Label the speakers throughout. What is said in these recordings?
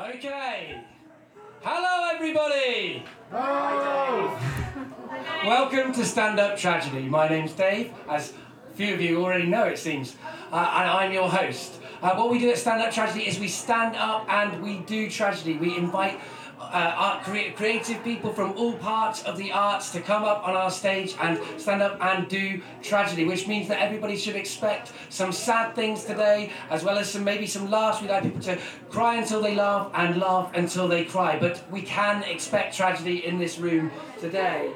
Speaker 1: Okay. Hello, everybody. Welcome to Stand Up Tragedy. My name's Dave, as few of you already know, it seems, uh, and I'm your host. Uh, what we do at Stand Up Tragedy is we stand up and we do tragedy. We invite uh, art crea- creative people from all parts of the arts to come up on our stage and stand up and do tragedy, which means that everybody should expect some sad things today, as well as some maybe some laughs. We'd like people to cry until they laugh and laugh until they cry, but we can expect tragedy in this room today.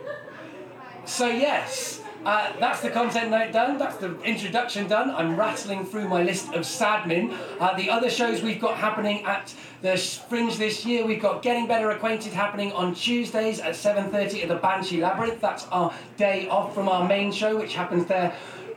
Speaker 1: So yes, uh, that's the content note done. That's the introduction done. I'm rattling through my list of sadmin. Uh, the other shows we've got happening at the Fringe this year, we've got Getting Better Acquainted happening on Tuesdays at 7:30 at the Banshee Labyrinth. That's our day off from our main show, which happens there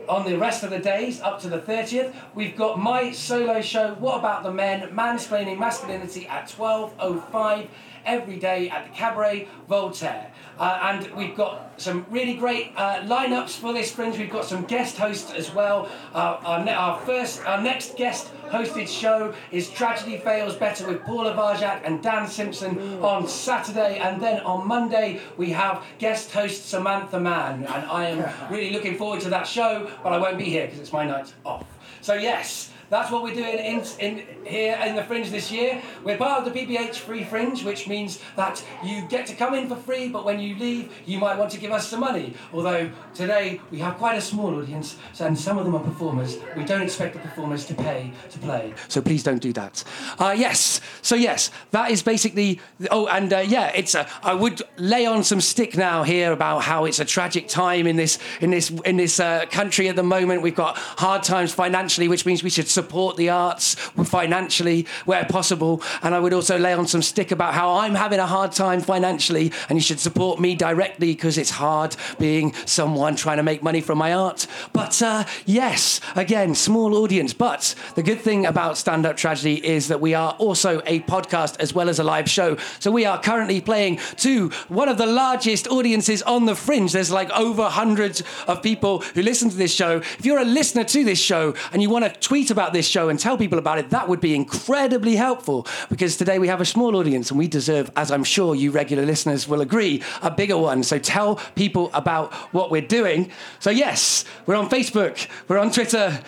Speaker 1: on the rest of the days up to the 30th. We've got my solo show, What About the Men? Mansplaining Masculinity at 12.05 every day at the Cabaret Voltaire. Uh, and we've got some really great uh, lineups for this fringe. We've got some guest hosts as well. Uh, our, ne- our first, our next guest hosted show is Tragedy Fails Better with Paula Varjack and Dan Simpson on Saturday, and then on Monday we have guest host Samantha Mann, and I am really looking forward to that show, but I won't be here because it's my night off. So yes. That's what we're doing in, in here in the Fringe this year. We're part of the PBH Free Fringe, which means that you get to come in for free, but when you leave, you might want to give us some money. Although today we have quite a small audience, and some of them are performers. We don't expect the performers to pay to play, so please don't do that. Uh, yes, so yes, that is basically. Oh, and uh, yeah, it's. A, I would lay on some stick now here about how it's a tragic time in this in this in this uh, country at the moment. We've got hard times financially, which means we should support the arts financially where possible. And I would also lay on some stick about how I'm having a hard time financially, and you should support me directly because it's hard being someone trying to make money from my art. But uh, yes, again, small audience. But the good thing about Stand Up Tragedy is that we are also a podcast as well as a live show. So we are currently playing to one of the largest audiences on the fringe. There's like over hundreds of people who listen to this show. If you're a listener to this show and you want to tweet about this show and tell people about it, that would be incredibly helpful because today we have a small audience and we deserve, as I'm sure you regular listeners will agree, a bigger one. So tell people about what we're doing. So, yes, we're on Facebook, we're on Twitter,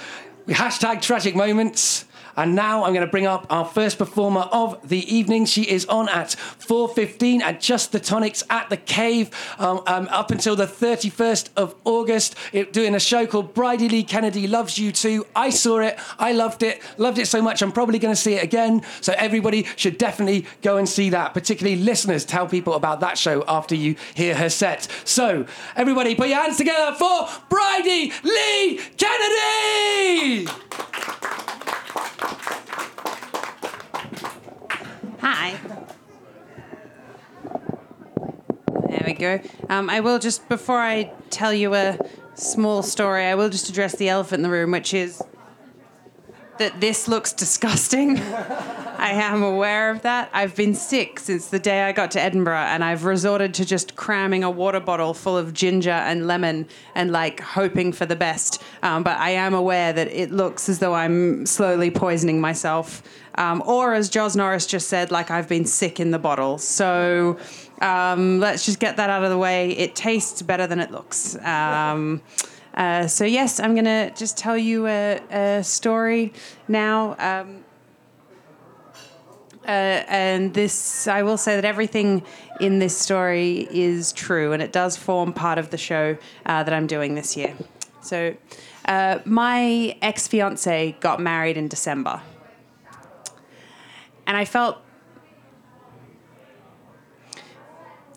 Speaker 1: we hashtag tragic moments. And now I'm going to bring up our first performer of the evening. She is on at 4.15 at Just the Tonics at the Cave um, um, up until the 31st of August, it, doing a show called Brydie Lee-Kennedy Loves You Two. I saw it. I loved it. Loved it so much. I'm probably going to see it again. So everybody should definitely go and see that. Particularly listeners, tell people about that show after you hear her set. So everybody put your hands together for Bridie Lee Kennedy!
Speaker 2: Hi. There we go. Um, I will just, before I tell you a small story, I will just address the elephant in the room, which is that this looks disgusting. I am aware of that. I've been sick since the day I got to Edinburgh, and I've resorted to just cramming a water bottle full of ginger and lemon and like hoping for the best. Um, but I am aware that it looks as though I'm slowly poisoning myself. Um, or, as Joz Norris just said, like I've been sick in the bottle. So um, let's just get that out of the way. It tastes better than it looks. Um, uh, so yes, I'm gonna just tell you a, a story now. Um, uh, and this, I will say that everything in this story is true, and it does form part of the show uh, that I'm doing this year. So, uh, my ex fiance got married in December, and I felt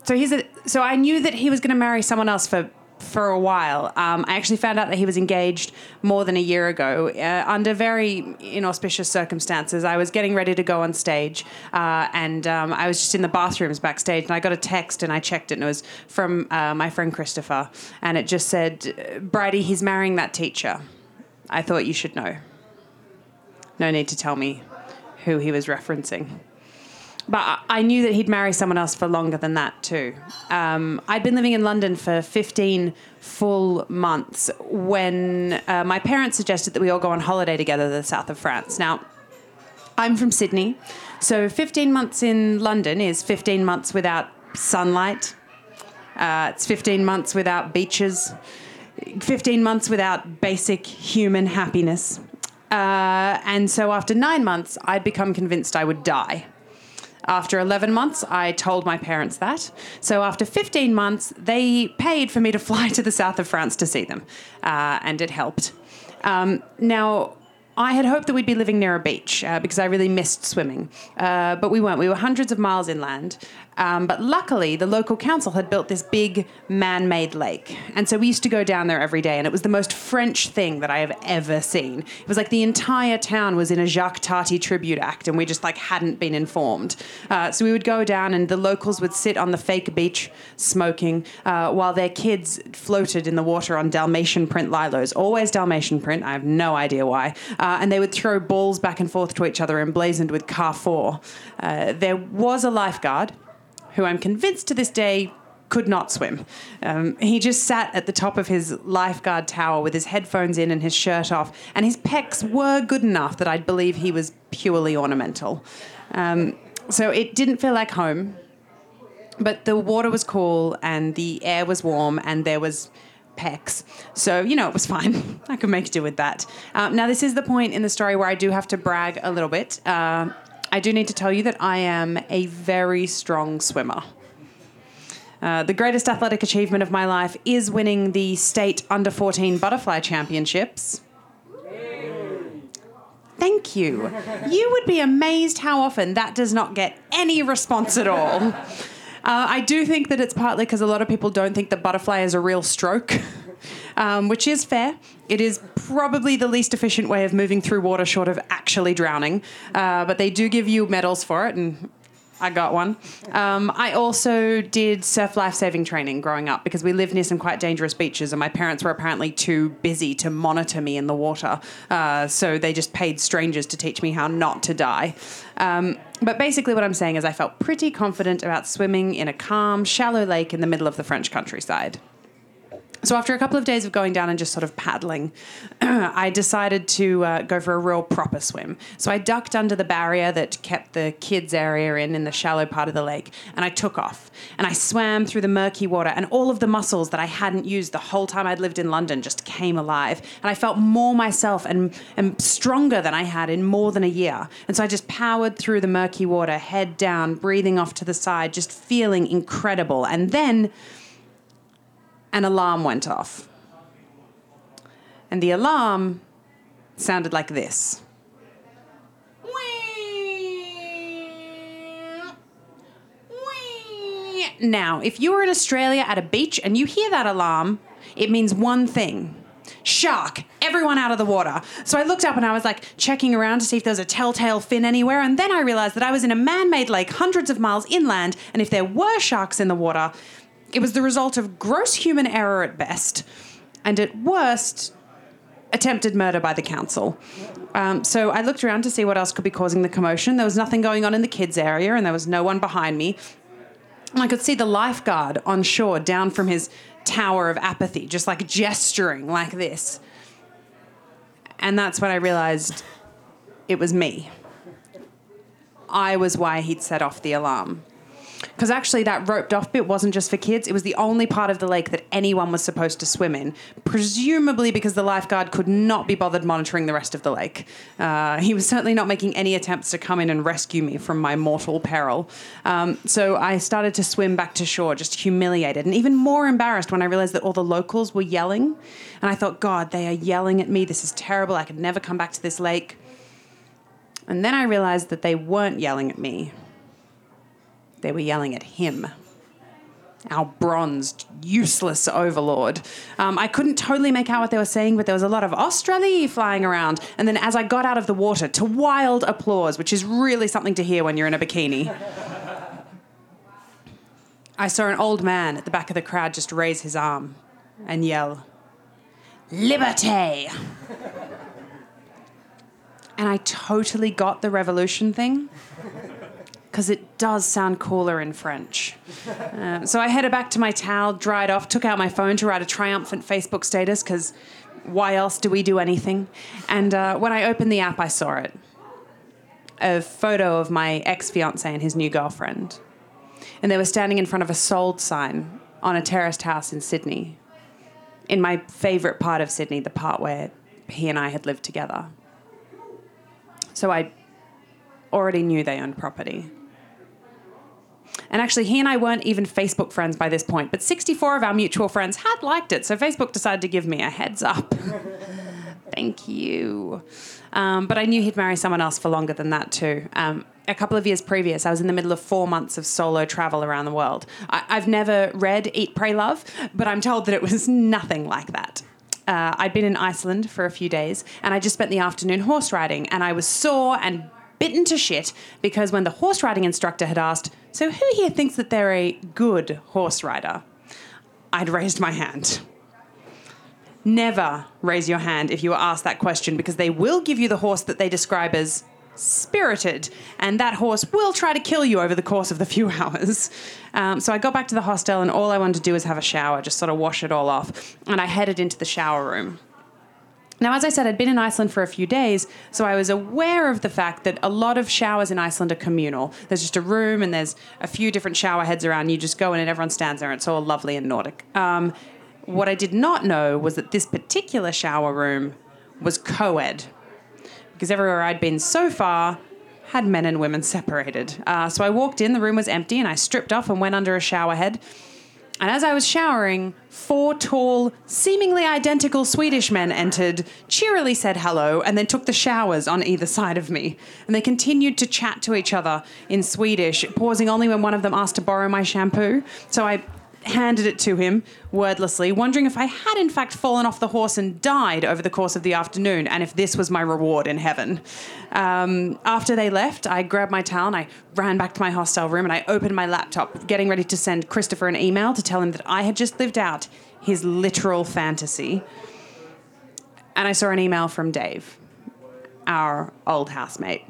Speaker 2: so he's a so I knew that he was going to marry someone else for for a while. Um, I actually found out that he was engaged more than a year ago uh, under very inauspicious circumstances. I was getting ready to go on stage, uh, and um, I was just in the bathrooms backstage, and I got a text, and I checked it, and it was from uh, my friend Christopher, and it just said, "Brydie, he's marrying that teacher." I thought you should know. No need to tell me who he was referencing but I- knew that he'd marry someone else for longer than that too. Um, I'd been living in London for 15 full months when uh, my parents suggested that we all go on holiday together to the south of France. Now, I'm from Sydney, So 15 months in London is 15 months without sunlight. Uh, it's 15 months without beaches. 15 months without basic human happiness. Uh, and so after nine months, I'd become convinced I would die. After 11 months, I told my parents that. So after 15 months, they paid for me to fly to the south of France to see them, uh, and it helped. Um, now, I had hoped that we'd be living near a beach uh, because I really missed swimming, uh, but we weren't. We were hundreds of miles inland, um, but luckily, the local council had built this big man made lake. And so we used to go down there every day, and it was the most French thing that I have ever seen. It was like the entire town was in a Jacques Tati tribute act, and we just like hadn't been informed. Uh, so we would go down, and the locals would sit on the fake beach smoking uh, while their kids floated in the water on Dalmatian print lilos. Always Dalmatian print, I have no idea why. Uh, and they would throw balls back and forth to each other emblazoned with Carrefour. Uh, there was a lifeguard who I'm convinced to this day could not swim. Um, he just sat at the top of his lifeguard tower with his headphones in and his shirt off, and his pecs were good enough that I'd believe he was purely ornamental. Um, so it didn't feel like home, but the water was cool and the air was warm and there was pecs. So, you know, it was fine. I could make do with that. Um, now, this is the point in the story where I do have to brag a little bit. Uh, I do need to tell you that I am a very strong swimmer. Uh, the greatest athletic achievement of my life is winning the state under 14 butterfly championships. Thank you. You would be amazed how often that does not get any response at all. Uh, I do think that it's partly because a lot of people don't think that butterfly is a real stroke. um, which is fair. It is probably the least efficient way of moving through water short of actually drowning, uh, but they do give you medals for it, and I got one. Um, I also did surf life saving training growing up because we lived near some quite dangerous beaches, and my parents were apparently too busy to monitor me in the water. Uh, so they just paid strangers to teach me how not to die. Um, but basically, what I'm saying is, I felt pretty confident about swimming in a calm, shallow lake in the middle of the French countryside. So after a couple of days of going down and just sort of paddling, I decided to uh, go for a real proper swim. So I ducked under the barrier that kept the kids area in in the shallow part of the lake, and I took off. And I swam through the murky water, and all of the muscles that I hadn't used the whole time I'd lived in London just came alive. And I felt more myself and, and stronger than I had in more than a year. And so I just powered through the murky water, head down, breathing off to the side, just feeling incredible. And then an alarm went off. And the alarm sounded like this. Now, if you were in Australia at a beach and you hear that alarm, it means one thing shark, everyone out of the water. So I looked up and I was like checking around to see if there was a telltale fin anywhere. And then I realized that I was in a man made lake hundreds of miles inland. And if there were sharks in the water, it was the result of gross human error at best, and at worst, attempted murder by the council. Um, so I looked around to see what else could be causing the commotion. There was nothing going on in the kids' area, and there was no one behind me. And I could see the lifeguard on shore down from his tower of apathy, just like gesturing like this. And that's when I realized it was me. I was why he'd set off the alarm. Because actually, that roped off bit wasn't just for kids, it was the only part of the lake that anyone was supposed to swim in, presumably because the lifeguard could not be bothered monitoring the rest of the lake. Uh, he was certainly not making any attempts to come in and rescue me from my mortal peril. Um, so I started to swim back to shore, just humiliated and even more embarrassed when I realized that all the locals were yelling. And I thought, God, they are yelling at me. This is terrible. I could never come back to this lake. And then I realized that they weren't yelling at me. They were yelling at him, our bronzed, useless overlord. Um, I couldn't totally make out what they were saying, but there was a lot of Australia flying around. And then as I got out of the water, to wild applause, which is really something to hear when you're in a bikini. I saw an old man at the back of the crowd just raise his arm and yell, Liberté! and I totally got the revolution thing because it does sound cooler in French. Um, so I headed back to my towel, dried off, took out my phone to write a triumphant Facebook status because why else do we do anything? And uh, when I opened the app, I saw it. a photo of my ex fiance and his new girlfriend. And they were standing in front of a sold sign on a terraced house in Sydney, in my favourite part of Sydney, the part where he and I had lived together. So I already knew they owned property. And actually, he and I weren't even Facebook friends by this point, but 64 of our mutual friends had liked it, so Facebook decided to give me a heads up. Thank you. Um, but I knew he'd marry someone else for longer than that, too. Um, a couple of years previous, I was in the middle of four months of solo travel around the world. I- I've never read Eat, Pray, Love, but I'm told that it was nothing like that. Uh, I'd been in Iceland for a few days, and I just spent the afternoon horse riding, and I was sore and bitten to shit because when the horse riding instructor had asked, So who here thinks that they're a good horse rider? I'd raised my hand. Never raise your hand if you are asked that question because they will give you the horse that they describe as spirited, and that horse will try to kill you over the course of the few hours. Um, so I got back to the hostel, and all I wanted to do was have a shower, just sort of wash it all off. And I headed into the shower room. Now, as I said, I'd been in Iceland for a few days, so I was aware of the fact that a lot of showers in Iceland are communal. There's just a room and there's a few different shower heads around. You just go in and everyone stands there. It's all lovely and Nordic. Um, what I did not know was that this particular shower room was co ed, because everywhere I'd been so far had men and women separated. Uh, so I walked in, the room was empty, and I stripped off and went under a shower head. And as I was showering, four tall, seemingly identical Swedish men entered, cheerily said hello, and then took the showers on either side of me. And they continued to chat to each other in Swedish, pausing only when one of them asked to borrow my shampoo. So I handed it to him wordlessly, wondering if I had in fact fallen off the horse and died over the course of the afternoon, and if this was my reward in heaven. Um, after they left, I grabbed my towel and I ran back to my hostel room and I opened my laptop, getting ready to send Christopher an email to tell him that I had just lived out his literal fantasy. And I saw an email from Dave, our old housemate.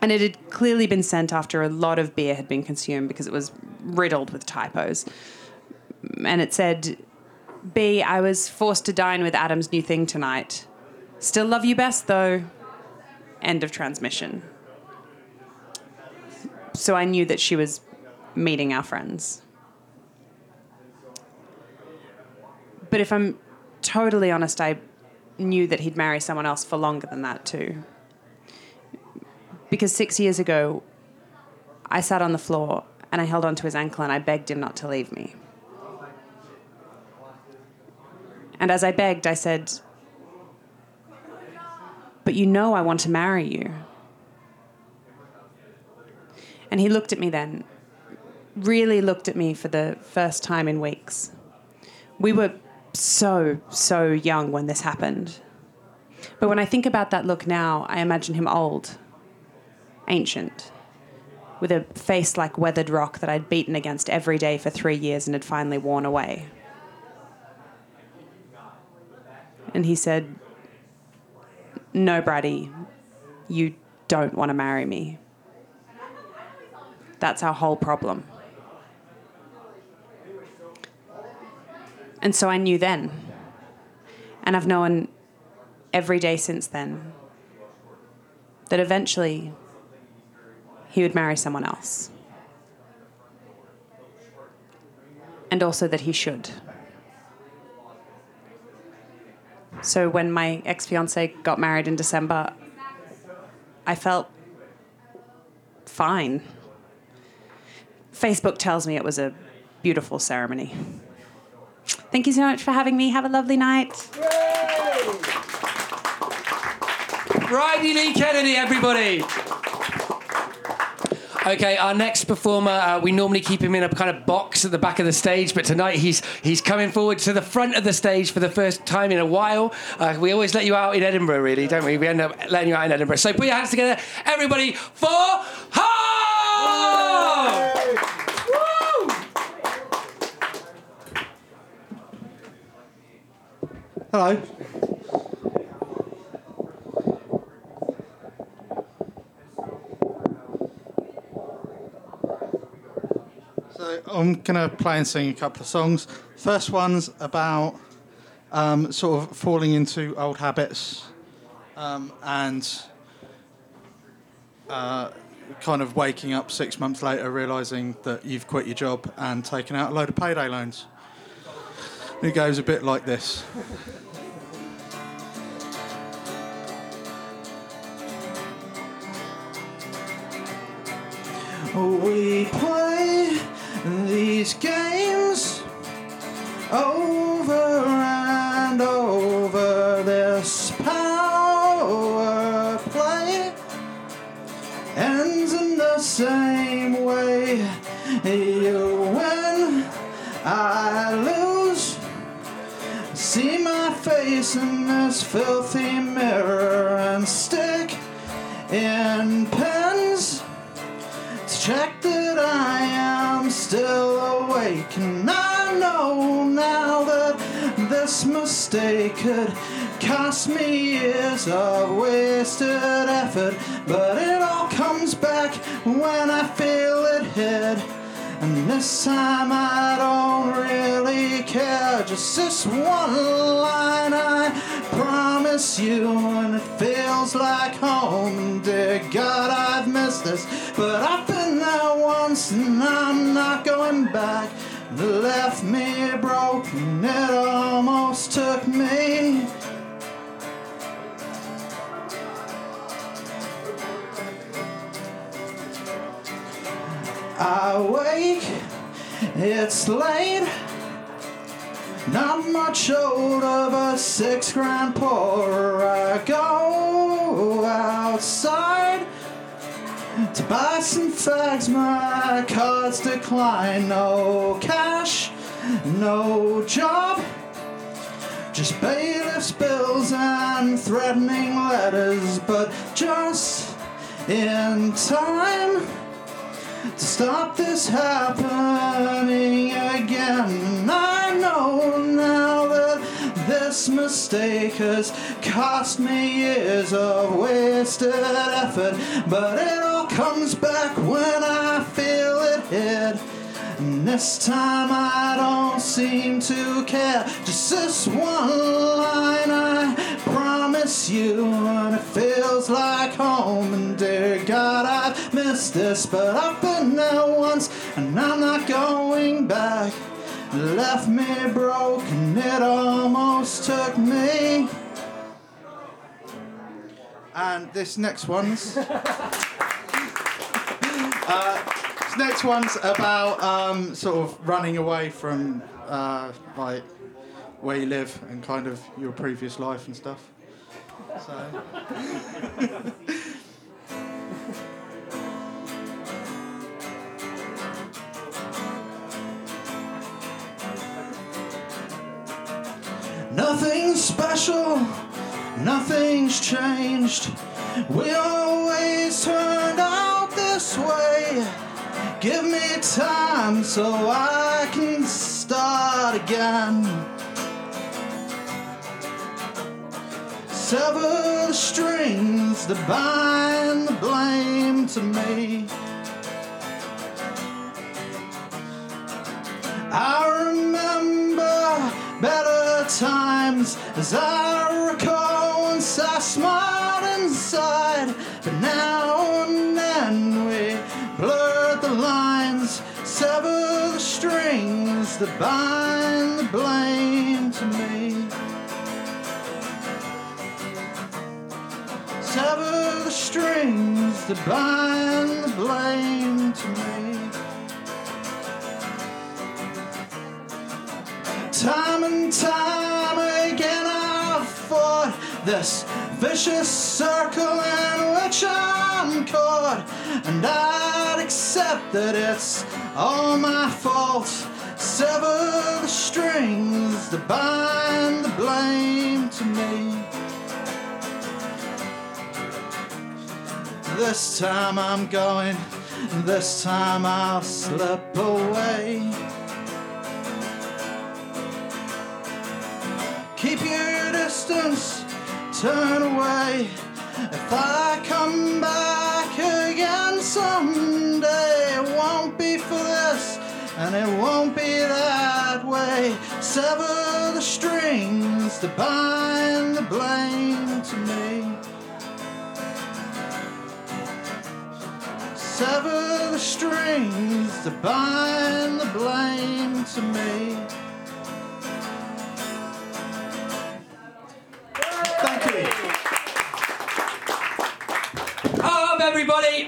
Speaker 2: And it had clearly been sent after a lot of beer had been consumed because it was riddled with typos. And it said, B, I was forced to dine with Adam's new thing tonight. Still love you best, though. End of transmission. So I knew that she was meeting our friends. But if I'm totally honest, I knew that he'd marry someone else for longer than that, too. Because six years ago, I sat on the floor and I held onto his ankle and I begged him not to leave me. And as I begged, I said, But you know I want to marry you. And he looked at me then, really looked at me for the first time in weeks. We were so, so young when this happened. But when I think about that look now, I imagine him old, ancient, with a face like weathered rock that I'd beaten against every day for three years and had finally worn away. And he said, No, Brydie, you don't want to marry me. That's our whole problem. And so I knew then. And I've known every day since then that eventually he would marry someone else. And also that he should. So when my ex fiance got married in December, I felt fine. Facebook tells me it was a beautiful ceremony. Thank you so much for having me. Have a lovely night.
Speaker 1: Bridie Lee Kennedy, everybody. Okay, our next performer, uh, we normally keep him in a kind of box at the back of the stage, but tonight he's he's coming forward to the front of the stage for the first time in a while. Uh, we always let you out in Edinburgh, really, don't we? We end up letting you out in Edinburgh. So put your hands together, everybody, for Harv!
Speaker 3: Hello. So I'm gonna play and sing a couple of songs. First one's about um, sort of falling into old habits um, and uh, kind of waking up six months later, realizing that you've quit your job and taken out a load of payday loans. It goes a bit like this. We play these games over and over. This power play ends in the same way. You win, I lose. See my face in this filthy mirror and stick in pens to check that I still awake. And I know now that this mistake could cost me years of wasted effort. But it all comes back when I feel it hit. And this time I don't really care. Just this one line I promise you, and it feels like home. And dear God, I've missed this, but I've been there once, and I'm not going back. It left me broken, it almost took me. I wake, it's late. Not much older, but six grand. I go outside to buy some fags. My cards decline. No cash, no job. Just bailiff's bills and threatening letters, but just in time to stop this happening again. I know now that this mistake has cost me years of wasted effort, but it all comes back when I feel it hit. And this time I don't seem to care. Just this one line I promise you, and it feels like home. And dear God, I've missed this, but I've been there once, and I'm not going back. Left me broken, it almost took me. And this next one's. uh, this next one's about um, sort of running away from uh, like where you live and kind of your previous life and stuff. So. Nothing's special, nothing's changed. We always turned out this way. Give me time so I can start again. Sever the strings that bind the blame to me. I remember better times as I recall once I smiled inside, but now and then we blur the lines, sever the strings that bind the blame strings that bind the blame to me. Time and time again I've fought this vicious circle in which I'm caught, and I'd accept that it's all my fault. Sever the strings that bind the blame to me. This time I'm going, this time I'll slip away. Keep your distance, turn away. If I come back again someday, it won't be for this, and it won't be that way. Sever the strings that bind the blame to me. Sever the strings to bind the blame to me. Thank you.
Speaker 1: Hello, everybody.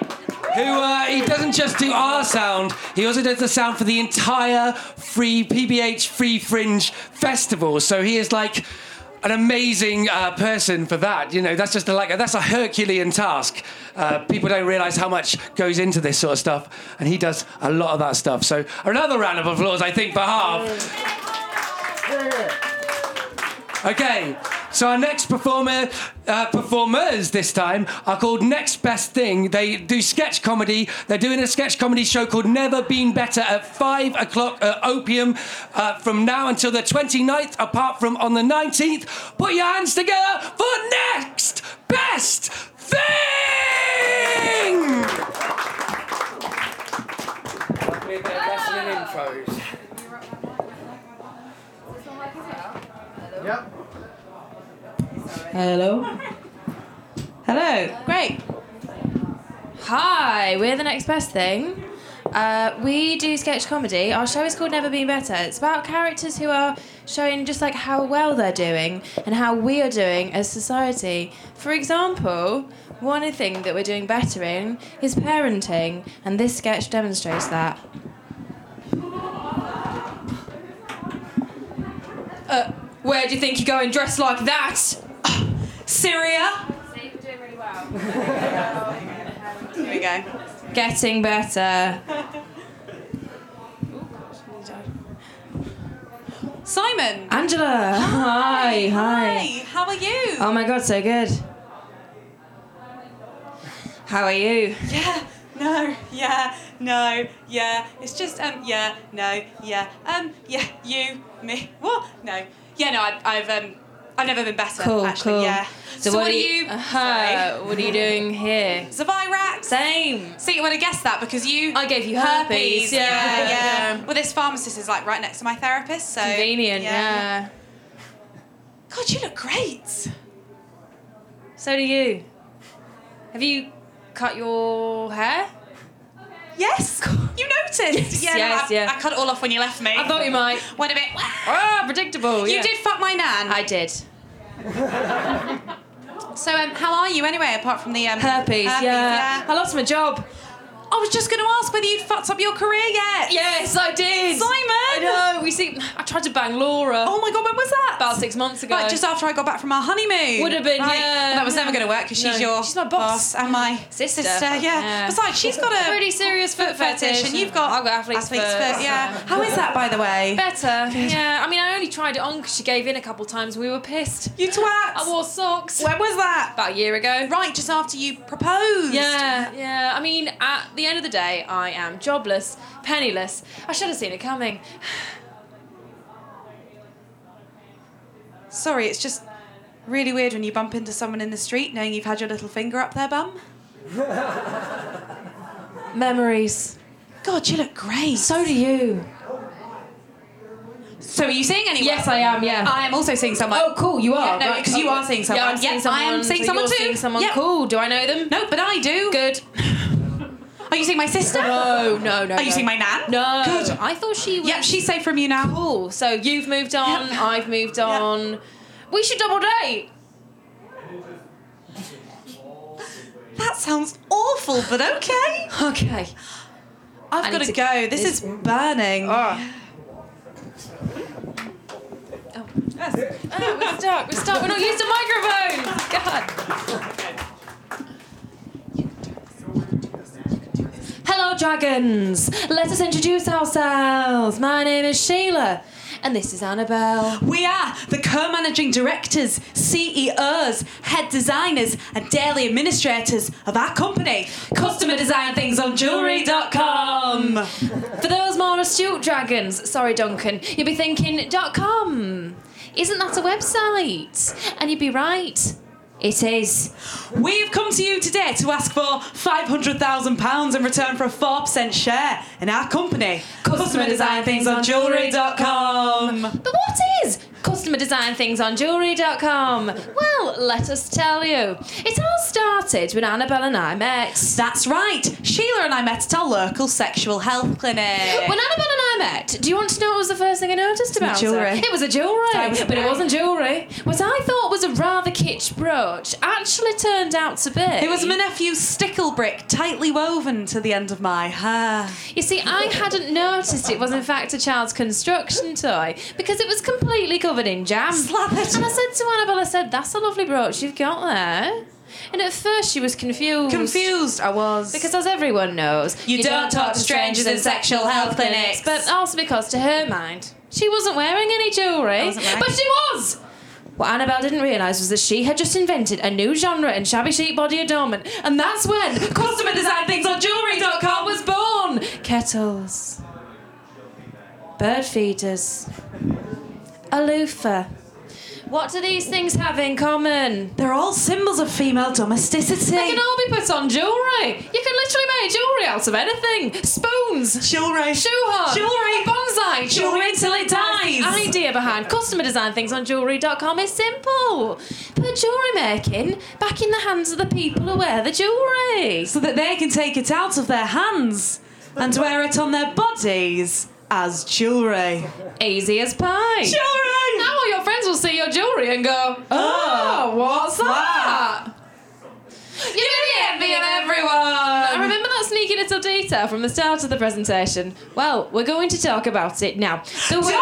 Speaker 1: Who uh, he doesn't just do our sound, he also does the sound for the entire free PBH Free Fringe Festival. So he is like an amazing uh, person for that. You know, that's just a, like that's a Herculean task. Uh, people don't realise how much goes into this sort of stuff, and he does a lot of that stuff. So another round of applause, I think, for Harv. Okay, so our next performer, uh, performers this time are called Next Best Thing. They do sketch comedy. They're doing a sketch comedy show called Never Been Better at 5 o'clock at Opium uh, from now until the 29th, apart from on the 19th. Put your hands together for Next Best Thing!
Speaker 3: Yep.
Speaker 4: Hello.
Speaker 5: Hello.
Speaker 4: Great. Hi, we're the next best thing. Uh, we do sketch comedy. Our show is called Never Been Better. It's about characters who are showing just like how well they're doing and how we are doing as society. For example, one thing that we're doing better in is parenting, and this sketch demonstrates that. Uh, where do you think you're going dressed like that? Syria? Doing really well.
Speaker 5: Here we go.
Speaker 4: Getting better.
Speaker 5: Simon.
Speaker 4: Angela. Hi, hi.
Speaker 5: Hi. How are you?
Speaker 4: Oh my god, so good. How are you?
Speaker 5: Yeah. No. Yeah. No. Yeah. It's just um. Yeah. No. Yeah. Um. Yeah. You. Me. What? No. Yeah. No. I, I've um. I've never been better.
Speaker 4: Cool,
Speaker 5: actually.
Speaker 4: cool.
Speaker 5: Yeah. So, what, are you?
Speaker 4: Uh, what are you doing here?
Speaker 5: Zovirax.
Speaker 4: Same.
Speaker 5: See, you would have guessed that because you.
Speaker 4: I gave you herpes.
Speaker 5: Yeah,
Speaker 4: Yeah,
Speaker 5: yeah.
Speaker 4: yeah.
Speaker 5: Well, this pharmacist is like right next to my therapist, so
Speaker 4: Convenient, yeah.
Speaker 5: God, you look great.
Speaker 4: So do you. Have you cut your hair?
Speaker 5: Yes, you noticed. Yeah, no,
Speaker 4: yes,
Speaker 5: I,
Speaker 4: yeah.
Speaker 5: I cut it all off when you left me.
Speaker 4: I thought you might.
Speaker 5: Went a bit.
Speaker 4: Ah, predictable.
Speaker 5: You
Speaker 4: yeah.
Speaker 5: did fuck my nan.
Speaker 4: I did.
Speaker 5: So, um, how are you anyway? Apart from the um,
Speaker 4: Herpes, yeah.
Speaker 5: yeah.
Speaker 4: I lost my job.
Speaker 5: I was just going to ask whether you'd fucked up your career yet.
Speaker 4: Yes, I did.
Speaker 5: Simon!
Speaker 4: I know. We see. I tried to bang Laura
Speaker 5: Oh my god, when was that?
Speaker 4: about six months ago.
Speaker 5: Like just after I got back from our honeymoon.
Speaker 4: Would have been,
Speaker 5: Right.
Speaker 4: yeah.
Speaker 5: That was never going to work because she's
Speaker 4: No,
Speaker 5: your
Speaker 4: she's my boss.
Speaker 5: and my mm.
Speaker 4: Sister.
Speaker 5: yeah.
Speaker 4: Yeah.
Speaker 5: Besides, she's got a
Speaker 4: pretty serious foot fetish,
Speaker 5: and you've got
Speaker 4: I've got athlete's, foot.
Speaker 5: Yeah. How is that, by the way?
Speaker 4: Better. Yeah. I mean, I only tried it on because she gave in a couple times. We were pissed.
Speaker 5: You twat.
Speaker 4: I wore socks
Speaker 5: When was that?
Speaker 4: about a year ago.
Speaker 5: Right, just after you proposed.
Speaker 4: Yeah, yeah. I mean, at the end of the day, I am jobless, penniless. I should have seen it coming.
Speaker 5: Sorry, it's just really weird when you bump into someone in the street knowing you've had your little finger up their bum.
Speaker 4: Memories.
Speaker 5: God, you look great.
Speaker 4: So do you.
Speaker 5: So are you seeing anyone?
Speaker 4: Yes, I am. Yeah.
Speaker 5: I am also seeing someone.
Speaker 4: Oh, cool. You are.
Speaker 5: Yeah, no,
Speaker 4: Right,
Speaker 5: because you
Speaker 4: okay.
Speaker 5: are seeing someone.
Speaker 4: Yeah, I'm seeing someone.
Speaker 5: I am seeing
Speaker 4: so
Speaker 5: someone
Speaker 4: you're
Speaker 5: too.
Speaker 4: Seeing someone
Speaker 5: Yeah.
Speaker 4: cool. Do I know them?
Speaker 5: No, but I do.
Speaker 4: Good.
Speaker 5: Are you seeing my sister?
Speaker 4: No, no, no.
Speaker 5: Are you
Speaker 4: no.
Speaker 5: seeing my nan?
Speaker 4: No.
Speaker 5: Good.
Speaker 4: I thought she was.
Speaker 5: Yep, she's safe from you now.
Speaker 4: cool. So you've moved on.
Speaker 5: Yep.
Speaker 4: I've moved on. We should double date.
Speaker 5: That sounds awful, but okay.
Speaker 4: Okay.
Speaker 5: I've
Speaker 4: I
Speaker 5: got to
Speaker 4: to-
Speaker 5: go. This is burning. Ah.
Speaker 4: Oh. Oh, we're stuck. We're stuck. We're not used to microphones. God. Dragons. Let us introduce ourselves. My name is Sheila, and this is Annabelle.
Speaker 5: We are the co-managing directors, CEOs, head designers, and daily administrators of our company, Customer Design Things on Jewelry.com.
Speaker 4: For those more astute dragons, sorry, Duncan, you'd be thinking .com. Isn't that a website? And you'd be right. It is.
Speaker 5: We've come to you today to ask for £500,000 in return for a 4% share in our company, Customer Design Things on.
Speaker 4: But what is customer design things on jewellery.com. Well, let us tell you. It all started when Annabelle and I met.
Speaker 5: That's right. Sheila and I met at our local sexual health clinic.
Speaker 4: When Annabelle and I met, do you want to know what was the first thing I noticed about
Speaker 5: jewellery.
Speaker 4: It was a jewellery, but it wasn't jewellery. What I thought was a rather kitsch brooch actually turned out to be.
Speaker 5: It was my nephew's stickle brick tightly woven to the end of my hair.
Speaker 4: You see, I hadn't noticed it was in fact a child's construction toy because it was completely covered in jam.
Speaker 5: Slathered.
Speaker 4: And I said to Annabelle, I said, that's a lovely brooch you've got there. And at first she was confused.
Speaker 5: Confused I was.
Speaker 4: Because as everyone knows,
Speaker 5: You don't talk to strangers in sexual health clinics.
Speaker 4: But also because to her mind, she wasn't wearing any jewellery. But she was! What Annabelle didn't realise was that she had just invented a new genre in shabby chic body adornment, and that's when customer design things on jewellery.com was born. Kettles, bird feeders, a loofah. What do these things have in common?
Speaker 5: They're all symbols of female domesticity.
Speaker 4: They can all be put on jewellery. You can literally make jewellery out of anything. Spoons,
Speaker 5: Jewellery.
Speaker 4: shoehorn,
Speaker 5: Jewellery.
Speaker 4: bonsai,
Speaker 5: Jewellery till it dies.
Speaker 4: The idea behind customer design things on jewellery.com is simple. Put jewellery making back in the hands of the people who wear the jewellery.
Speaker 5: So that they can take it out of their hands and wear it on their bodies as jewellery.
Speaker 4: Easy as pie.
Speaker 5: Jewellery!
Speaker 4: Now all your friends will see your jewellery and go, Oh, oh what's that? You're the envy of everyone. I remember that sneaky little detail from the start of the presentation. Well, we're going to talk about it now. The word-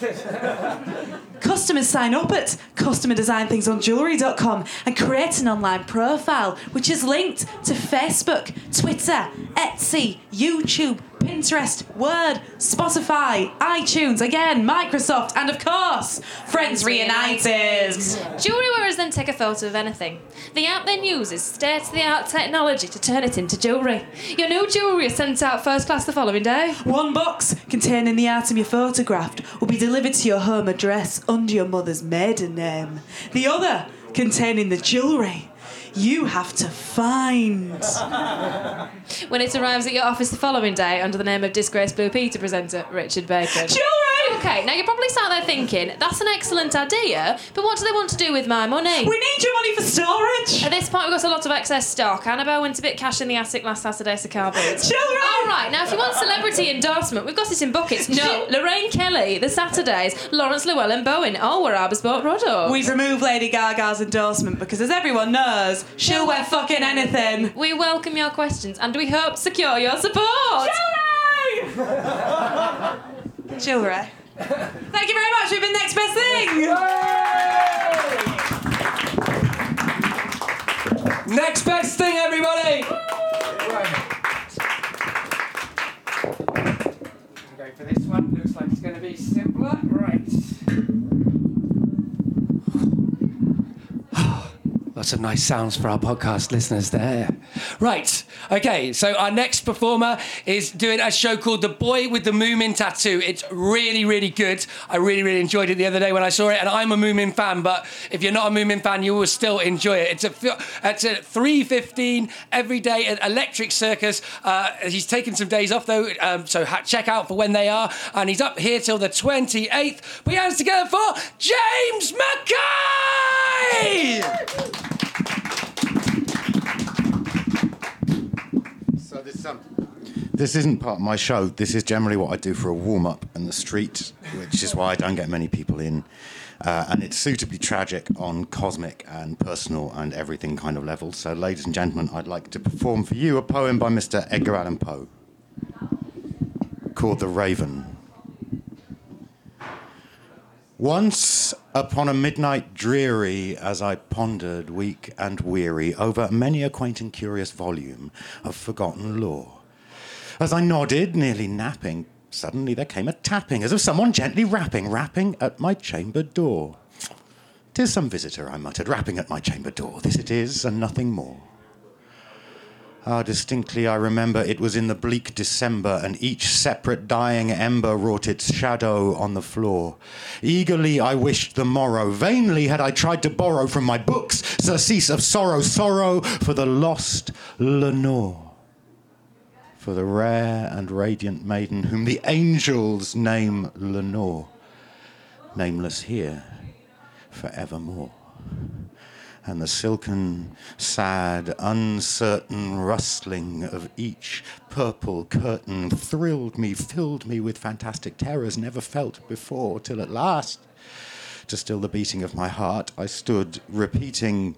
Speaker 5: .com! Customers sign up at customerdesignthingsonjewelry.com and create an online profile which is linked to Facebook, Twitter, Etsy, YouTube, Pinterest, Word, Spotify, iTunes, again, Microsoft, and of course, Friends Reunited.
Speaker 4: Jewellery wearers then take a photo of anything. The app then uses state of the art technology to turn it into jewellery. Your new jewellery is sent out first class the following day.
Speaker 5: One box containing the item you photographed will be delivered to your home address under your mother's maiden name. The other containing the jewellery you have to find.
Speaker 4: When it arrives at your office the following day under the name of disgraced Blue Peter presenter Richard Bacon.
Speaker 5: Jewellery!
Speaker 4: Okay, now you're probably sat there thinking, that's an excellent idea, but what do they want to do with my money?
Speaker 5: We need your money for storage.
Speaker 4: At this point, we've got a lot of excess stock. Annabelle went a bit cash in the attic last Saturday so car boots.
Speaker 5: Jewellery!
Speaker 4: All right, now if you want celebrity endorsement, we've got it in buckets. No, Lorraine Kelly, The Saturdays, Laurence Llewelyn-Bowen, all were Arbus bought products.
Speaker 5: We've removed Lady Gaga's endorsement because, as everyone knows, she'll wear fucking anything.
Speaker 4: We welcome your questions and we hope to secure your support.
Speaker 5: Jewellery. Thank you very much. We've been next best thing.
Speaker 1: Next best thing, everybody! Go for this one. Looks like it's going to be simpler. Right. Lots of nice sounds for our podcast listeners there. Right. Okay. So our next performer is doing a show called The Boy with the Moomin Tattoo. It's really, really good. I really, really enjoyed it the other day when I saw it, and I'm a Moomin fan. But if you're not a Moomin fan, you will still enjoy it. It's a at 3:15 every day at Electric Circus. Uh, he's taken some days off though, um, so ha- check out for when they are. And he's up here till the 28th. Put your hands together for James
Speaker 6: McKay. This isn't part of my show. This is generally what I do for a warm up in the street, which is why I don't get many people in. Uh, and it's suitably tragic on cosmic and personal and everything kind of levels. So, ladies and gentlemen, I'd like to perform for you a poem by Mr. Edgar Allan Poe called The Raven. Once upon a midnight dreary, as I pondered, weak and weary, over many a quaint and curious volume of forgotten lore, as I nodded, nearly napping, suddenly there came a tapping, as of someone gently rapping, rapping at my chamber door. "'Tis some visitor," I muttered, rapping at my chamber door. "This it is, and nothing more." Ah, distinctly I remember it was in the bleak December, and each separate dying ember wrought its shadow on the floor. Eagerly I wished the morrow. Vainly had I tried to borrow from my books surcease of sorrow, sorrow for the lost Lenore, for the rare and radiant maiden whom the angels name Lenore. nameless here forevermore. And the silken, sad, uncertain rustling of each purple curtain thrilled me, filled me with fantastic terrors never felt before, till at last, to still the beating of my heart, I stood repeating.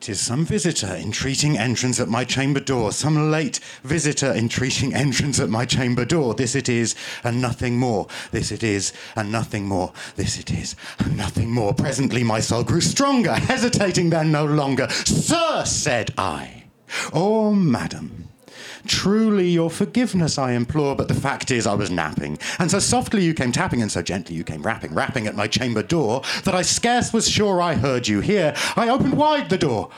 Speaker 6: Tis some visitor entreating entrance at my chamber door, some late visitor entreating entrance at my chamber door. This it is, and nothing more. This it is, and nothing more. This it is, and nothing more. Presently my soul grew stronger, hesitating then no longer. Sir, said I, oh, madam, Truly your forgiveness I implore, but the fact is I was napping. And so softly you came tapping, and so gently you came rapping, rapping at my chamber door, that I scarce was sure I heard you here. I opened wide the door.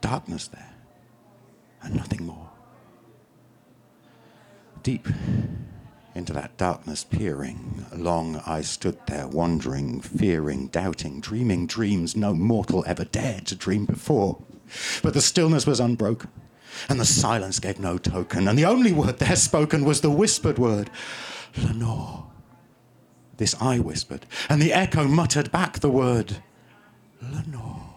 Speaker 6: Darkness there, and nothing more. Deep into that darkness peering, long I stood there, wondering, fearing, doubting, dreaming dreams no mortal ever dared to dream before. But the stillness was unbroken, and the silence gave no token, and the only word there spoken was the whispered word, Lenore. This I whispered, and the echo muttered back the word, Lenore.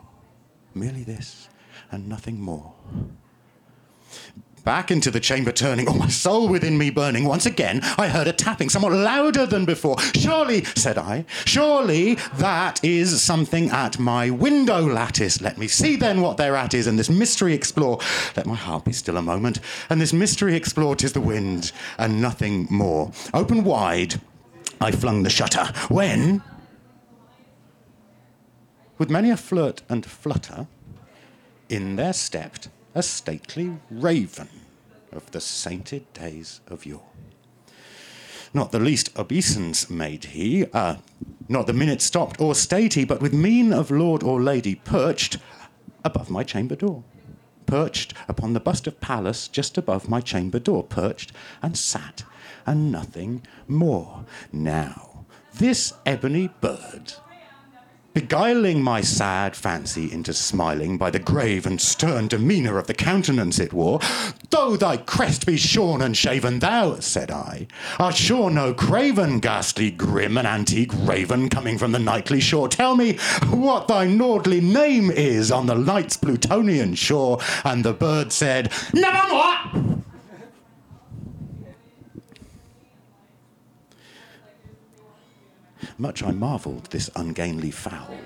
Speaker 6: Merely this, and nothing more. Back into the chamber turning, all my soul within me burning. Once again, I heard a tapping, somewhat louder than before. Surely, said I, surely that is something at my window lattice. Let me see then what thereat is, and this mystery explore. Let my heart be still a moment, and this mystery explore. Tis the wind, and nothing more. Open wide, I flung the shutter. When, with many a flirt and flutter, in there stepped a stately raven of the sainted days of yore. Not the least obeisance made he, uh, not the minute stopped or stayed he, but with mien of lord or lady perched above my chamber door. Perched upon the bust of Pallas just above my chamber door, perched and sat, and nothing more. Now, this ebony bird beguiling my sad fancy into smiling by the grave and stern demeanour of the countenance it wore. Though thy crest be shorn and shaven, thou, said I, art sure no craven, ghastly, grim, and antique raven coming from the nightly shore. Tell me what thy lordly name is on the night's Plutonian shore. And the bird said, Nevermore! Much I marvelled this ungainly fowl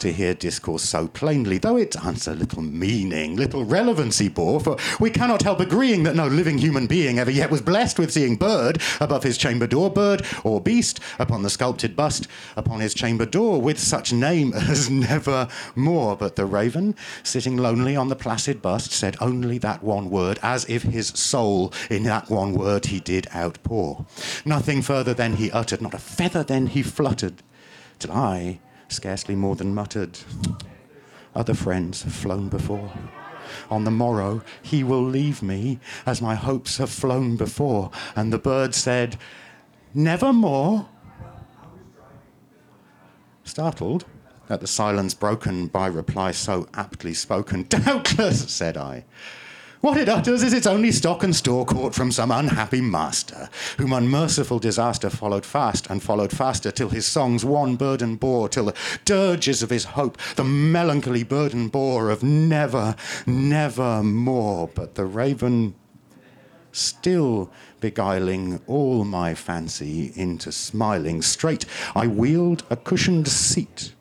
Speaker 6: to hear discourse so plainly, though its answer little meaning, little relevancy bore, for we cannot help agreeing that no living human being ever yet was blessed with seeing bird above his chamber door, bird or beast upon the sculpted bust upon his chamber door, with such name as never more. But the raven, sitting lonely on the placid bust, said only that one word, as if his soul in that one word he did outpour. Nothing further than he uttered, not a feather then he fluttered, till I scarcely more than muttered. Other friends have flown before. On the morrow he will leave me, as my hopes have flown before. And the bird said, Nevermore. Startled at the silence broken by reply so aptly spoken, doubtless, said I. What it utters is its only stock and store caught from some unhappy master, whom unmerciful disaster followed fast and followed faster, till his songs one burden bore, till the dirges of his hope the melancholy burden bore of never, never more. But the raven still beguiling all my fancy into smiling straight, I wheeled a cushioned seat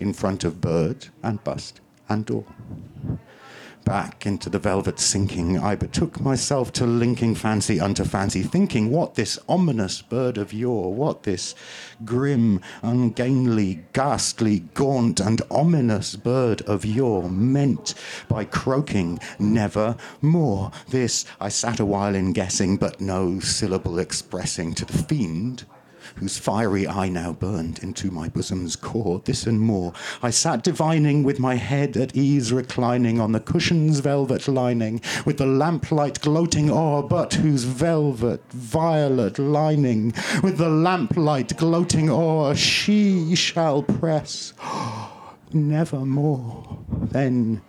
Speaker 6: in front of bird and bust and door back into the velvet sinking, I betook myself to linking fancy unto fancy, thinking what this ominous bird of yore, what this grim, ungainly, ghastly, gaunt, and ominous bird of yore meant by croaking never more. This I sat a while in guessing, but no syllable expressing to the fiend whose fiery eye now burned into my bosom's core, this and more. I sat divining with my head at ease reclining on the cushion's velvet lining, with the lamplight gloating o'er, but whose velvet violet lining, with the lamplight gloating o'er, she shall press nevermore. Then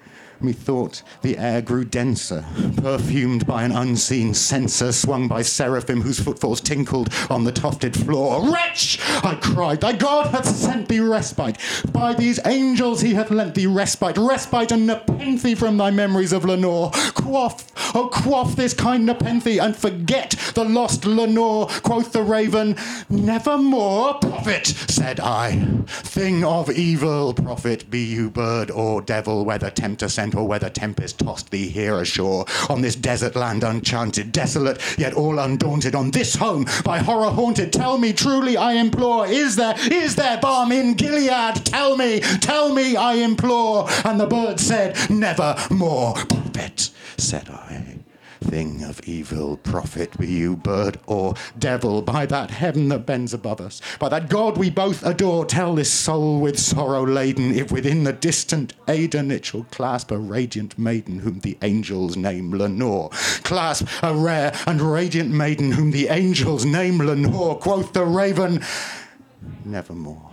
Speaker 6: Methought the air grew denser, perfumed by an unseen censer swung by seraphim whose footfalls tinkled on the tufted floor. Wretch! I cried, thy God hath sent thee respite. By these angels he hath lent thee respite, respite and nepenthe from thy memories of Lenore. Quaff, oh quaff this kind nepenthe and forget the lost Lenore. Quoth the raven, nevermore. Prophet, said I, thing of evil, prophet, be you bird or devil, whether tempter sent or whether tempest tossed thee here ashore, on this desert land unchanted, desolate, yet all undaunted, on this home by horror haunted. Tell me truly, I implore, is there, is there balm in Gilead? Tell me, tell me, I implore. And the bird said, never more. Prophet, said I. Thing of evil, prophet be you, bird or devil, by that heaven that bends above us, by that God we both adore, tell this soul with sorrow laden, if within the distant Aidenn it shall clasp a radiant maiden whom the angels name Lenore. Clasp a rare and radiant maiden whom the angels name Lenore, quoth the raven, nevermore.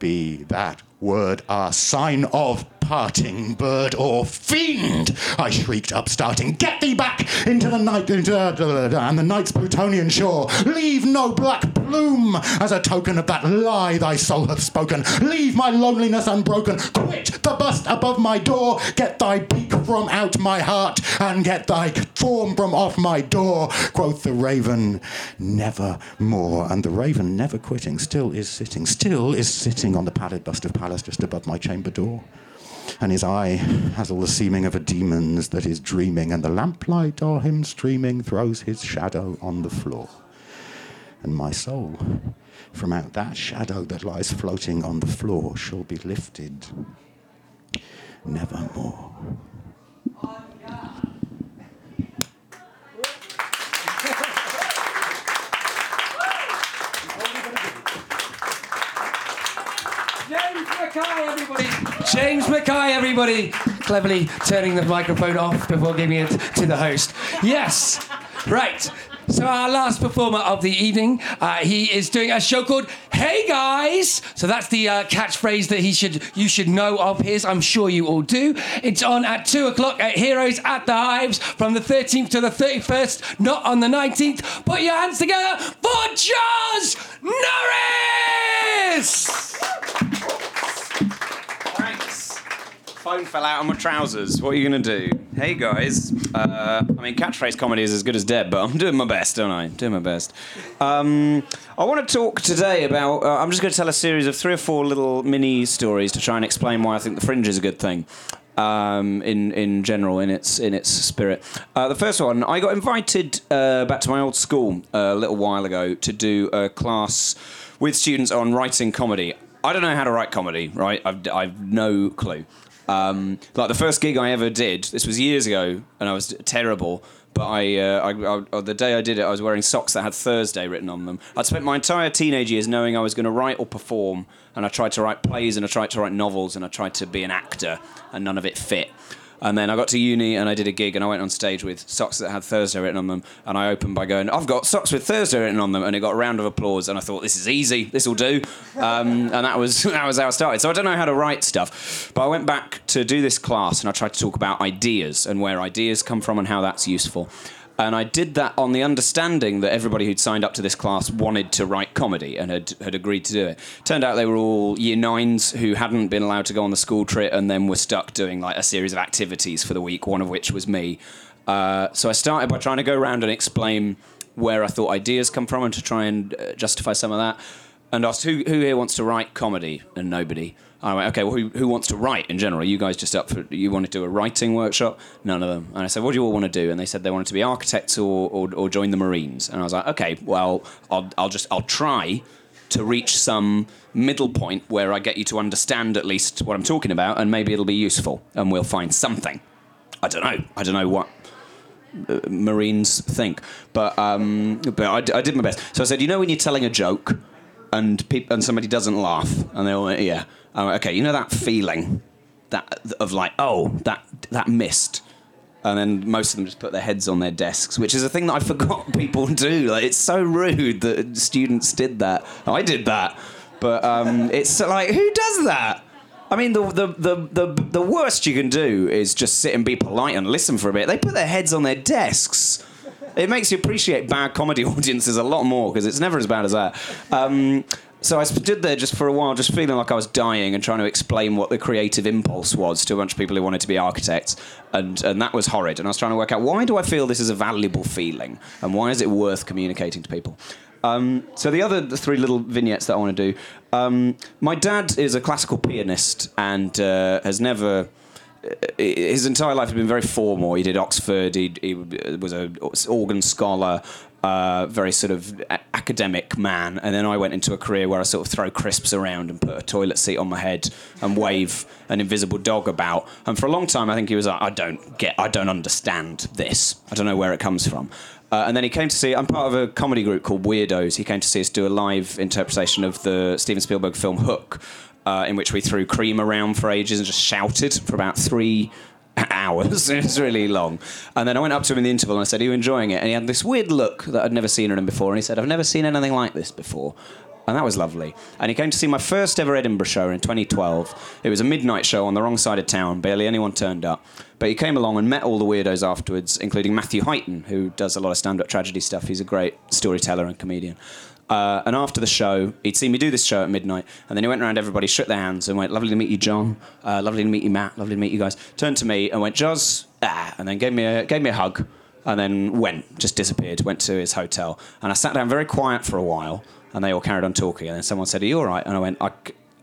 Speaker 6: Be that word our sign of parting, bird or fiend! I shrieked, upstarting. Get thee back into the night, into, and the night's Plutonian shore. Leave no black plume as a token of that lie thy soul hath spoken. Leave my loneliness unbroken. Quit the bust above my door. Get thy beak from out my heart, and get thy form from off my door. Quoth the raven, never more. And the raven, never quitting, still is sitting, still is sitting on the pallid bust of Pallas just above my chamber door and his eye has all the seeming of a demon's that is dreaming, and the lamplight o'er him streaming throws his shadow on the floor. And my soul, from out that shadow that lies floating on the floor, shall be lifted nevermore.
Speaker 1: James McKay, everybody. James McKay, everybody. Cleverly turning the microphone off before giving it to the host. Yes. Right. So our last performer of the evening, uh, he is doing a show called "Hey Guys." So that's the uh, catchphrase that he should you should know of his. I'm sure you all do. It's on at two o'clock at Heroes at the Hives from the 13th to the 31st, not on the 19th. Put your hands together for Joz Norris.
Speaker 7: Phone fell out of my trousers. What are you gonna do? Hey guys. Uh, I mean, catchphrase comedy is as good as dead, but I'm doing my best, don't I? Doing my best. Um, I want to talk today about. Uh, I'm just going to tell a series of three or four little mini stories to try and explain why I think the fringe is a good thing. Um, in in general, in its in its spirit. Uh, the first one, I got invited uh, back to my old school uh, a little while ago to do a class with students on writing comedy. I don't know how to write comedy, right? I've, I've no clue. Um, like the first gig I ever did, this was years ago, and I was terrible. But I, uh, I, I, the day I did it, I was wearing socks that had Thursday written on them. I'd spent my entire teenage years knowing I was going to write or perform, and I tried to write plays, and I tried to write novels, and I tried to be an actor, and none of it fit. And then I got to uni and I did a gig and I went on stage with socks that had Thursday written on them. And I opened by going, I've got socks with Thursday written on them. And it got a round of applause. And I thought, this is easy. This will do. Um, and that was, that was how I started. So I don't know how to write stuff. But I went back to do this class and I tried to talk about ideas and where ideas come from and how that's useful. And I did that on the understanding that everybody who'd signed up to this class wanted to write comedy and had, had agreed to do it. Turned out they were all year nines who hadn't been allowed to go on the school trip and then were stuck doing like a series of activities for the week, one of which was me. Uh, so I started by trying to go around and explain where I thought ideas come from and to try and uh, justify some of that. And asked who, who here wants to write comedy, and nobody. I went, okay, well, who, who wants to write in general? Are you guys just up for, you want to do a writing workshop? None of them. And I said, what do you all want to do? And they said they wanted to be architects or, or, or join the Marines. And I was like, okay, well, I'll, I'll just, I'll try to reach some middle point where I get you to understand at least what I'm talking about, and maybe it'll be useful, and we'll find something. I don't know. I don't know what uh, Marines think, but um, but I, I did my best. So I said, you know, when you're telling a joke, and peop- and somebody doesn't laugh, and they all went, yeah, Went, okay, you know that feeling, that of like, oh, that that missed. And then most of them just put their heads on their desks, which is a thing that I forgot people do. Like, it's so rude that students did that. I did that, but um, it's like, who does that? I mean, the, the, the, the, the worst you can do is just sit and be polite and listen for a bit. They put their heads on their desks. It makes you appreciate bad comedy audiences a lot more because it's never as bad as that. Um, so I stood there just for a while, just feeling like I was dying and trying to explain what the creative impulse was to a bunch of people who wanted to be architects, and and that was horrid. And I was trying to work out why do I feel this is a valuable feeling, and why is it worth communicating to people. Um, so the other three little vignettes that I want to do. Um, my dad is a classical pianist and uh, has never his entire life had been very formal. He did Oxford. He, he was an organ scholar, uh, very sort of a- academic man. And then I went into a career where I sort of throw crisps around and put a toilet seat on my head and wave an invisible dog about. And for a long time, I think he was like, I don't get, I don't understand this. I don't know where it comes from. Uh, and then he came to see. I'm part of a comedy group called Weirdos. He came to see us do a live interpretation of the Steven Spielberg film Hook, uh, in which we threw cream around for ages and just shouted for about three hours. it was really long. And then I went up to him in the interval and I said, Are you enjoying it? And he had this weird look that I'd never seen in him before. And he said, I've never seen anything like this before. And that was lovely. And he came to see my first ever Edinburgh show in 2012. It was a midnight show on the wrong side of town. Barely anyone turned up. But he came along and met all the weirdos afterwards, including Matthew Highton, who does a lot of stand up tragedy stuff. He's a great storyteller and comedian. Uh, and after the show, he'd seen me do this show at midnight, and then he went around everybody, shook their hands, and went, "Lovely to meet you, John. Uh, lovely to meet you, Matt. Lovely to meet you guys." Turned to me and went, "Joz," ah, and then gave me a gave me a hug, and then went, just disappeared, went to his hotel, and I sat down very quiet for a while, and they all carried on talking, and then someone said, "Are you all right?" And I went, "I,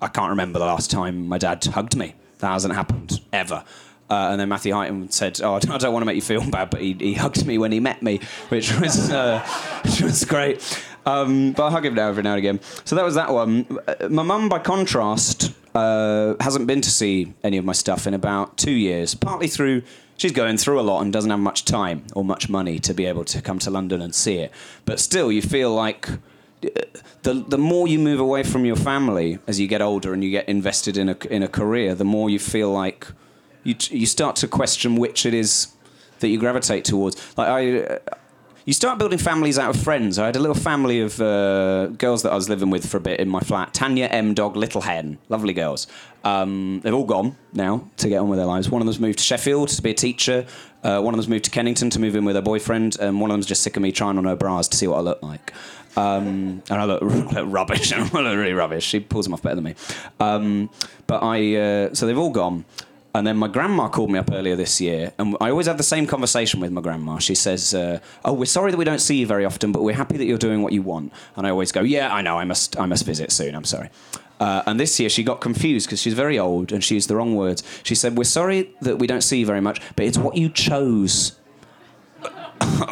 Speaker 7: I can't remember the last time my dad hugged me. That hasn't happened ever." Uh, and then Matthew Highton said, "Oh, I don't want to make you feel bad, but he, he hugged me when he met me, which was uh, which was great." Um, but I hug him now every now and again. So that was that one. Uh, My mum, by contrast, uh, hasn't been to see any of my stuff in about two years. Partly through she's going through a lot and doesn't have much time or much money to be able to come to London and see it. But still, you feel like uh, the the more you move away from your family as you get older and you get invested in a in a career, the more you feel like you you start to question which it is that you gravitate towards. Like I. You start building families out of friends. I had a little family of uh, girls that I was living with for a bit in my flat. Tanya, M Dog, Little Hen, lovely girls. Um, they've all gone now to get on with their lives. One of them's moved to Sheffield to be a teacher. Uh, one of them's moved to Kennington to move in with her boyfriend. And one of them's just sick of me trying on her bras to see what I look like. Um, and I look, look rubbish. I look really rubbish. She pulls them off better than me. Um, but I, uh, so they've all gone. And then my grandma called me up earlier this year, and I always have the same conversation with my grandma. She says, uh, "Oh, we're sorry that we don't see you very often, but we're happy that you're doing what you want." And I always go, "Yeah, I know. I must. I must visit soon. I'm sorry." Uh, and this year she got confused because she's very old and she used the wrong words. She said, "We're sorry that we don't see you very much, but it's what you chose."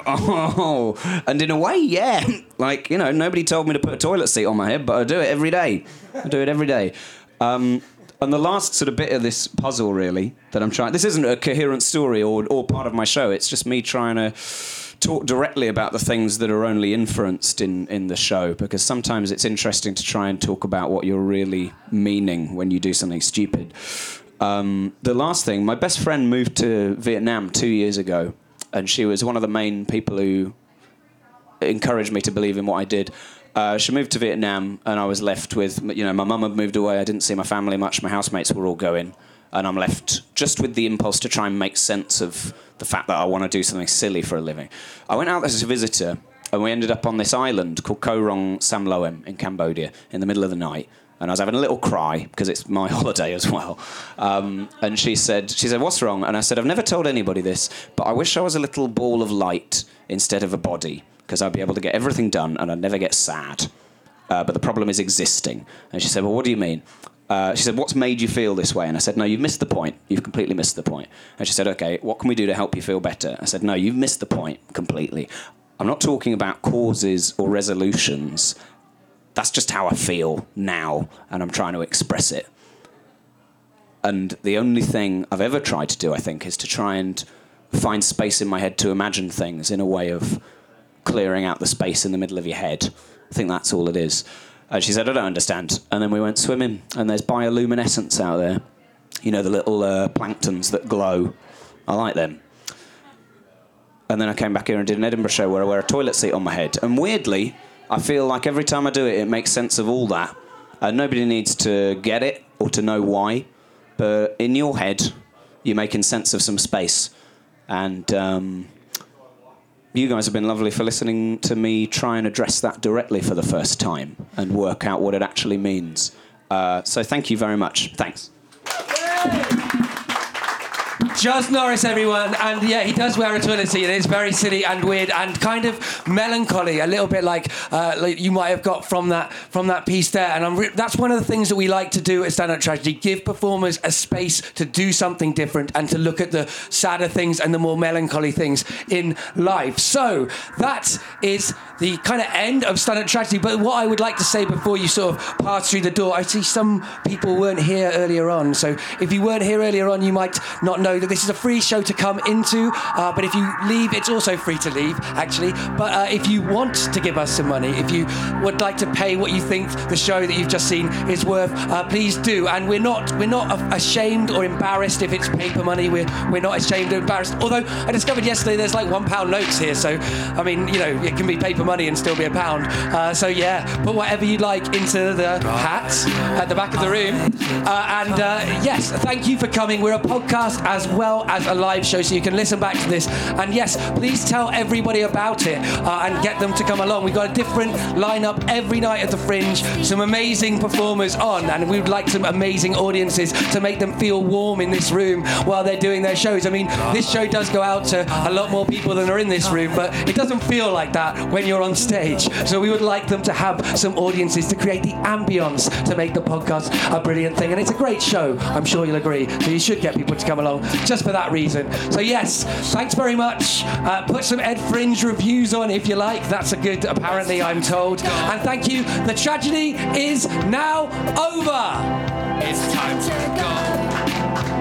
Speaker 7: oh, and in a way, yeah. Like you know, nobody told me to put a toilet seat on my head, but I do it every day. I do it every day. Um, and the last sort of bit of this puzzle, really, that I'm trying. This isn't a coherent story or, or part of my show. It's just me trying to talk directly about the things that are only inferenced in, in the show because sometimes it's interesting to try and talk about what you're really meaning when you do something stupid. Um, the last thing, my best friend moved to Vietnam two years ago, and she was one of the main people who encouraged me to believe in what I did. Uh, she moved to Vietnam, and I was left with, you know, my mum had moved away. I didn't see my family much. My housemates were all going, and I'm left just with the impulse to try and make sense of the fact that I want to do something silly for a living. I went out as a visitor, and we ended up on this island called Koh Rong Sam Loem in Cambodia in the middle of the night. And I was having a little cry because it's my holiday as well. Um, and she said, "She said, what's wrong?" And I said, "I've never told anybody this, but I wish I was a little ball of light instead of a body." Because I'd be able to get everything done and I'd never get sad. Uh, but the problem is existing. And she said, Well, what do you mean? Uh, she said, What's made you feel this way? And I said, No, you've missed the point. You've completely missed the point. And she said, Okay, what can we do to help you feel better? I said, No, you've missed the point completely. I'm not talking about causes or resolutions. That's just how I feel now, and I'm trying to express it. And the only thing I've ever tried to do, I think, is to try and find space in my head to imagine things in a way of clearing out the space in the middle of your head. I think that's all it is. And she said, I don't understand. And then we went swimming, and there's bioluminescence out there. You know, the little uh, planktons that glow. I like them. And then I came back here and did an Edinburgh show where I wear a toilet seat on my head. And weirdly, I feel like every time I do it, it makes sense of all that. And nobody needs to get it or to know why. but in your head, you're making sense of some space. And um, you guys have been lovely for listening to me try and address that directly for the first time and work out what it actually means. Uh, so thank you very much. Thanks.
Speaker 1: Joz Norris, everyone, and yeah, he does wear a toilet seat, and it's very silly and weird and kind of melancholy, a little bit like, uh, like you might have got from that from that piece there. And re- that's one of the things that we like to do at Stand Up Tragedy: give performers a space to do something different and to look at the sadder things and the more melancholy things in life. So that is the kind of end of Stand Up Tragedy. But what I would like to say before you sort of pass through the door, I see some people weren't here earlier on. So if you weren't here earlier on, you might not know that this is a free show to come into. Uh, but if you leave, it's also free to leave, actually. But uh, if you want to give us some money, if you would like to pay what you think the show that you've just seen is worth, uh, please do. And we're not we're not ashamed or embarrassed if it's paper money. We're we're not ashamed or embarrassed. Although I discovered yesterday there's like one pound notes here, so I mean you know it can be paper money and still be a pound. Uh, so yeah, put whatever you'd like into the hat at the back of the room. Uh, and uh, yes, thank you for coming. We're a podcast as well as a live show, so you can listen back to this. And yes, please tell everybody about it uh, and get them to come along. We've got a different lineup every night at the Fringe, some amazing performers on, and we would like some amazing audiences to make them feel warm in this room while they're doing their shows. I mean, this show does go out to a lot more people than are in this room, but it doesn't feel like that when you're on stage. So we would like them to have some audiences to create the ambience to make the podcast a brilliant thing. And it's a great show, I'm sure you'll agree. So you should get people to come along just for that reason. So yes, thanks very much. Uh, put some Ed Fringe reviews on if you like. That's a good, apparently, I'm told. And thank you. The tragedy is now over.
Speaker 8: It's time to go.